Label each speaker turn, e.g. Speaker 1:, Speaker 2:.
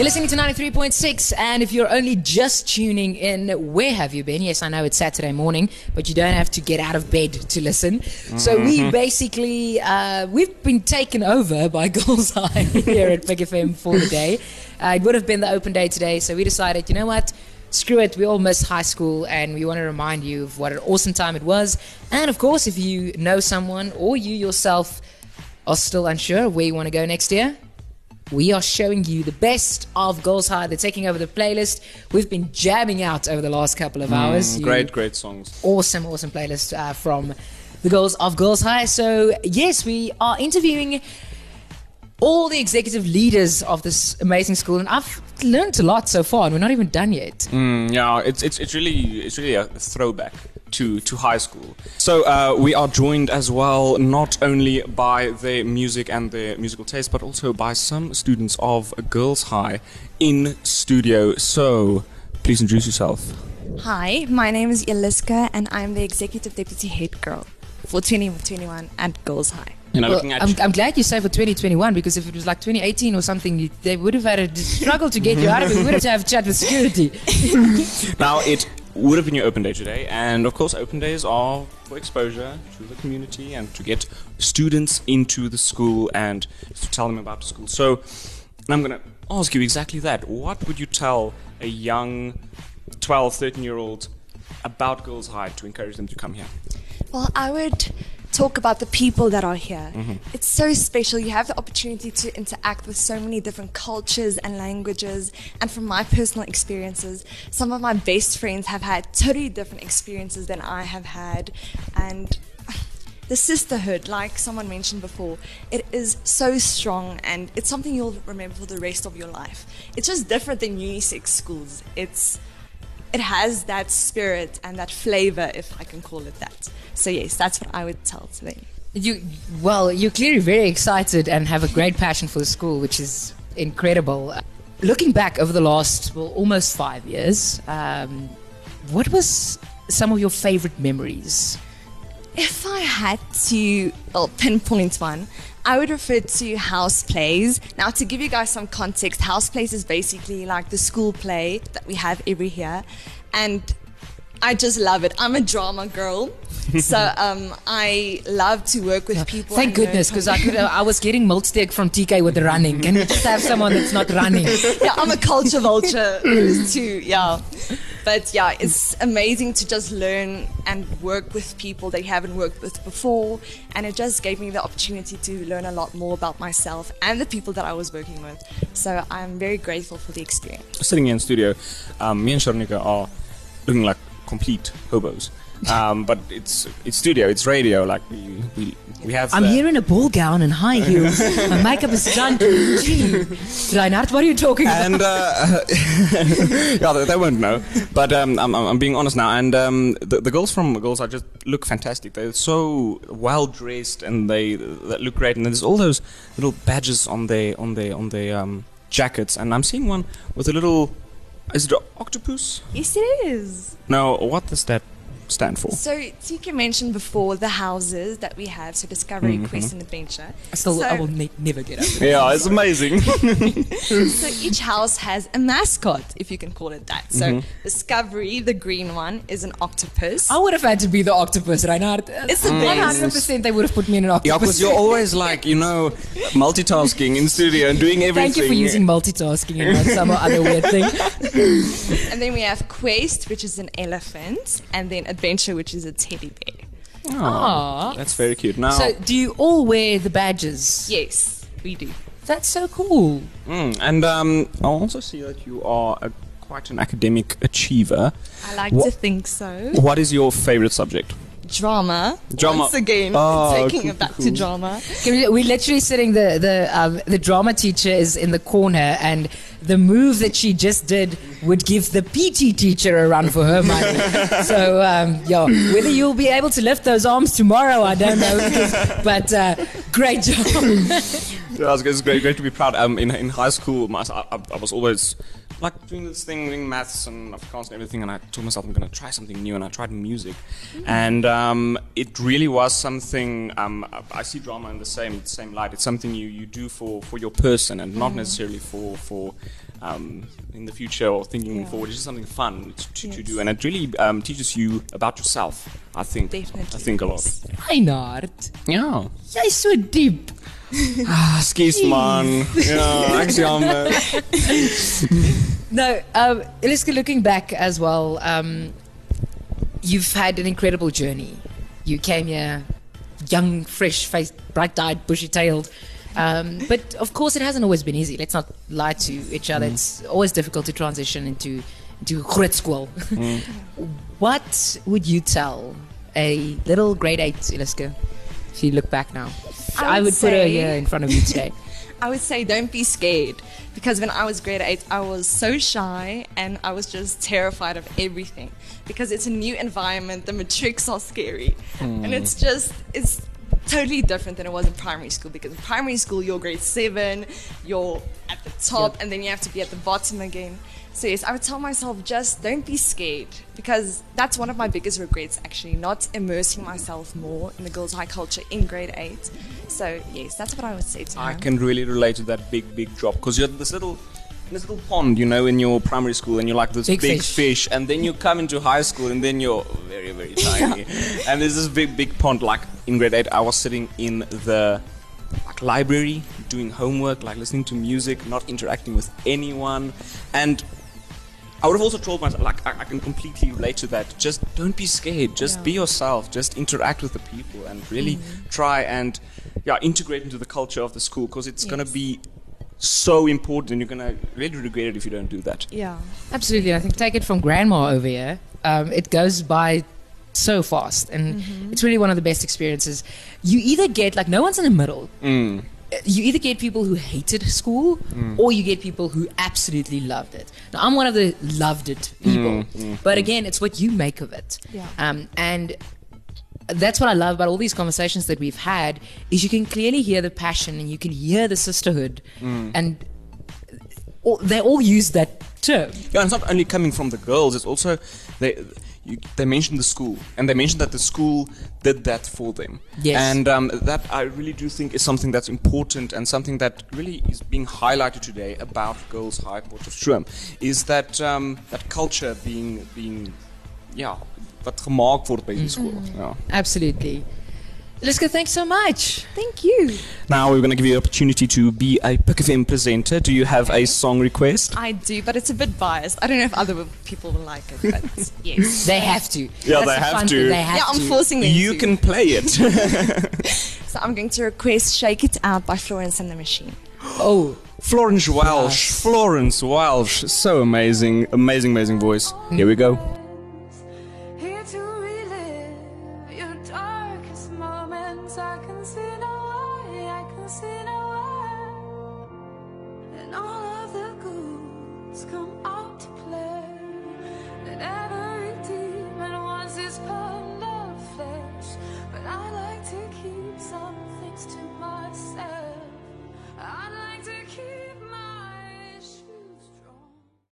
Speaker 1: You're listening to 93.6, and if you're only just tuning in, where have you been? Yes, I know it's Saturday morning, but you don't have to get out of bed to listen. So we basically, uh, we've been taken over by Girls High here at Big FM for the day. Uh, it would have been the open day today, so we decided, you know what? Screw it, we all miss high school, and we want to remind you of what an awesome time it was. And of course, if you know someone or you yourself are still unsure where you want to go next year, we are showing you the best of Girls High. They're taking over the playlist. We've been jamming out over the last couple of hours.
Speaker 2: Mm, Great, great songs.
Speaker 1: awesome, awesome playlist uh, from the girls of Girls High. So, yes, we are interviewing all the executive leaders of this amazing school, and I've learned a lot so far, and we're not even done yet.
Speaker 2: Mm, yeah, it's, it's it's really it's really a throwback to to high school. So uh, we are joined as well not only by their music and their musical taste, but also by some students of Girls High in studio. So please introduce yourself.
Speaker 3: Hi, my name is Eliske and I'm the Executive Deputy Head Girl for 2021 at Girls High.
Speaker 2: You know,
Speaker 1: Well,
Speaker 2: looking at
Speaker 1: I'm, I'm glad you say for 2021 because if it was like 2018 or something, you, they would have had a struggle to get you out of it. We would have to have a chat with security.
Speaker 2: Now, it would have been your open day today, and of course, open days are for exposure to the community and to get students into the school and to tell them about the school. So, I'm going to ask you exactly that. What would you tell a young 12, 13 year old about Girls High to encourage them to come here?
Speaker 3: Well, I would talk about the people that are here. Mm-hmm. It's so special. You have the opportunity to interact with so many different cultures and languages. And from my personal experiences, some of my best friends have had totally different experiences than I have had. And the sisterhood, like someone mentioned before, it is so strong and it's something you'll remember for the rest of your life. It's just different than unisex schools. It's it has that spirit and that flavor, if I can call it that. So yes, that's what I would tell to them.
Speaker 1: You well, you're clearly very excited and have a great passion for the school, which is incredible. Looking back over the last well, almost five years, um, what was some of your favorite memories?
Speaker 3: If I had to well, pinpoint one, I would refer to house plays. Now, to give you guys some context, house plays is basically like the school play that we have every year, and I just love it. I'm a drama girl, so um, I love to work with people.
Speaker 1: Thank
Speaker 3: and
Speaker 1: goodness, because I could I was getting milkstick from TK with the running. Can we just have someone that's not running?
Speaker 3: yeah, I'm a culture vulture too. Yeah, but yeah, it's amazing to just learn and work with people that you haven't worked with before, and it just gave me the opportunity to learn a lot more about myself and the people that I was working with. So I'm very grateful for the experience.
Speaker 2: Sitting here in studio, um, me and Sharonika are looking like complete hobos. Um, but it's it's studio, it's radio. Like we we, we have.
Speaker 1: I'm
Speaker 2: the-
Speaker 1: here in a ball gown and high heels. My makeup is done. Gee, Reinhard, what are you talking about?
Speaker 2: and uh, yeah, they, they won't know. But um, I'm, I'm I'm being honest now, and um, the, the girls from Girls are just look fantastic. They're so well dressed, and they, they look great. And there's all those little badges on their on their on their um, jackets, and I'm seeing one with a little. Is it an octopus?
Speaker 3: Yes, it is.
Speaker 2: No, what does that stand for?
Speaker 3: So TK mentioned before the houses that we have, so Discovery, mm-hmm. Quest, and Adventure.
Speaker 1: Still,
Speaker 3: so,
Speaker 1: I will ne- never get over it.
Speaker 2: Yeah, it's amazing.
Speaker 3: So each house has a mascot, if you can call it that. So mm-hmm. Discovery, the green one, is an octopus.
Speaker 1: I would have had to be the octopus, Reinhard.
Speaker 3: It's the
Speaker 1: One
Speaker 3: best.
Speaker 1: hundred percent. They would have put me in an octopus.
Speaker 2: yeah,
Speaker 1: octopus.
Speaker 2: because you're always like you know multitasking in studio and doing everything.
Speaker 1: Thank you for using multitasking and not some other weird thing.
Speaker 3: And then we have Quest, which is an elephant, and then Adventure, which is a teddy bear.
Speaker 1: Aww.
Speaker 2: That's very cute. Now,
Speaker 1: So, do you all wear the badges?
Speaker 3: Yes, we do.
Speaker 1: That's so cool.
Speaker 2: Mm, and um, I also see that you are a, quite an academic achiever.
Speaker 3: I like
Speaker 2: Wha-
Speaker 3: to think so.
Speaker 2: What is your favorite subject?
Speaker 3: Drama.
Speaker 2: Drama.
Speaker 3: Once again,
Speaker 2: Oh,
Speaker 3: taking
Speaker 2: cool,
Speaker 3: it back
Speaker 2: cool,
Speaker 3: to
Speaker 2: cool.
Speaker 3: drama.
Speaker 1: We- We're literally sitting the the um, the drama teacher is in the corner, and the move that she just did would give the PT teacher a run for her money. so um, yeah, whether you'll be able to lift those arms tomorrow, I don't know. Because, but uh, great job.
Speaker 2: Yeah, it's, it's great, great to be proud. Um, in, in high school, my, I, I- I was always like doing this thing, doing maths and Afrikaans and everything, and I told myself I'm going to try something new, and I tried music, and um, it really was something. Um, I- I see drama in the same same light. It's something you, you do for, for your person, and not necessarily for for um, in the future or thinking
Speaker 3: Yeah.
Speaker 2: forward. It's just something fun to, to, to do, and it really um, teaches you about yourself. I think.
Speaker 3: Definitely.
Speaker 2: I think a lot.
Speaker 3: yes.
Speaker 1: Reinhard,
Speaker 2: Yeah.
Speaker 1: jy's so diep.
Speaker 2: Ah, skis man. Ja, ek jammer.
Speaker 1: No, um, Eliske, looking back as well, um, you've had an incredible journey. You came here young, fresh faced, bright eyed, bushy tailed. Um, but of course, it hasn't always been easy. Let's not lie to each other. Mm. It's always difficult to transition into into grade school. Mm. what would you tell a little grade eight Eliske if you look back now?
Speaker 3: I
Speaker 1: I
Speaker 3: would
Speaker 1: would put her here in front of you today.
Speaker 3: I would say don't be scared because when I was grade eight, I was so shy and I was just terrified of everything because it's a new environment. The matrics are scary, hmm. and it's just it's totally different than it was in primary school because in primary school you're grade seven, you're at the top, and then you have to be at the bottom again. So yes, I would tell myself just don't be scared because that's one of my biggest regrets actually, not immersing myself more in the girls' high culture in grade eight. So yes, that's what I would say to you.
Speaker 2: I
Speaker 3: her.
Speaker 2: can really relate to that big, big drop because you're this little, this little pond, you know, in your primary school, and you're like this
Speaker 1: Big
Speaker 2: big,
Speaker 1: fish.
Speaker 2: fish. and then you come into high school, and then you're very, very tiny, and there's this big, big pond. Like in grade eight, I was sitting in the like library doing homework, like listening to music, not interacting with anyone, and. I would have also told myself, like, I, I can completely relate to that. Just don't be scared. Just
Speaker 3: Yeah.
Speaker 2: be yourself. Just interact with the people and really mm-hmm. try and, yeah, integrate into the culture of the school because it's going to be so important you're going to really regret it if you don't do that.
Speaker 3: Yeah.
Speaker 1: Absolutely. I think take it from grandma over here. Um, it goes by so fast, and it's really one of the best experiences. You either get like no one's in the middle.
Speaker 2: Mm.
Speaker 1: You either get people who hated school, or you get people who absolutely loved it. Now, I'm one of the loved it people, but again, it's what you make of it.
Speaker 3: Yeah.
Speaker 1: Um, and that's what I love about all these conversations that we've had is you can clearly hear the passion and you can hear the sisterhood, and all, they all use that term.
Speaker 2: Yeah, it's not only coming from the girls, it's also they you, they mentioned the school, and they mentioned that the school did that for them.
Speaker 1: Yes.
Speaker 2: And um, that I really do think is something that's important and something that really is being highlighted today about Girls High Potchefstroom is that um, that culture being being yeah wat gemaak word by die mhm. skool. Yeah.
Speaker 1: Absolutely. Liska, thanks so much.
Speaker 3: Thank you.
Speaker 2: Now we're going to give you the opportunity to be a Pick FM presenter. Do you have a song request?
Speaker 3: I do, but it's a bit biased. I don't know if other people will like it, but yes.
Speaker 1: They have to.
Speaker 2: Yeah,
Speaker 1: That's
Speaker 2: they
Speaker 1: the
Speaker 2: have to.
Speaker 1: They have
Speaker 3: Yeah, I'm
Speaker 1: to.
Speaker 3: forcing them
Speaker 2: You
Speaker 3: to.
Speaker 2: can play it.
Speaker 3: So I'm going to request Shake It Out by Florence and the Machine.
Speaker 1: Oh,
Speaker 2: Florence Welch. Florence Welch. So amazing. Amazing, amazing voice. Here we go.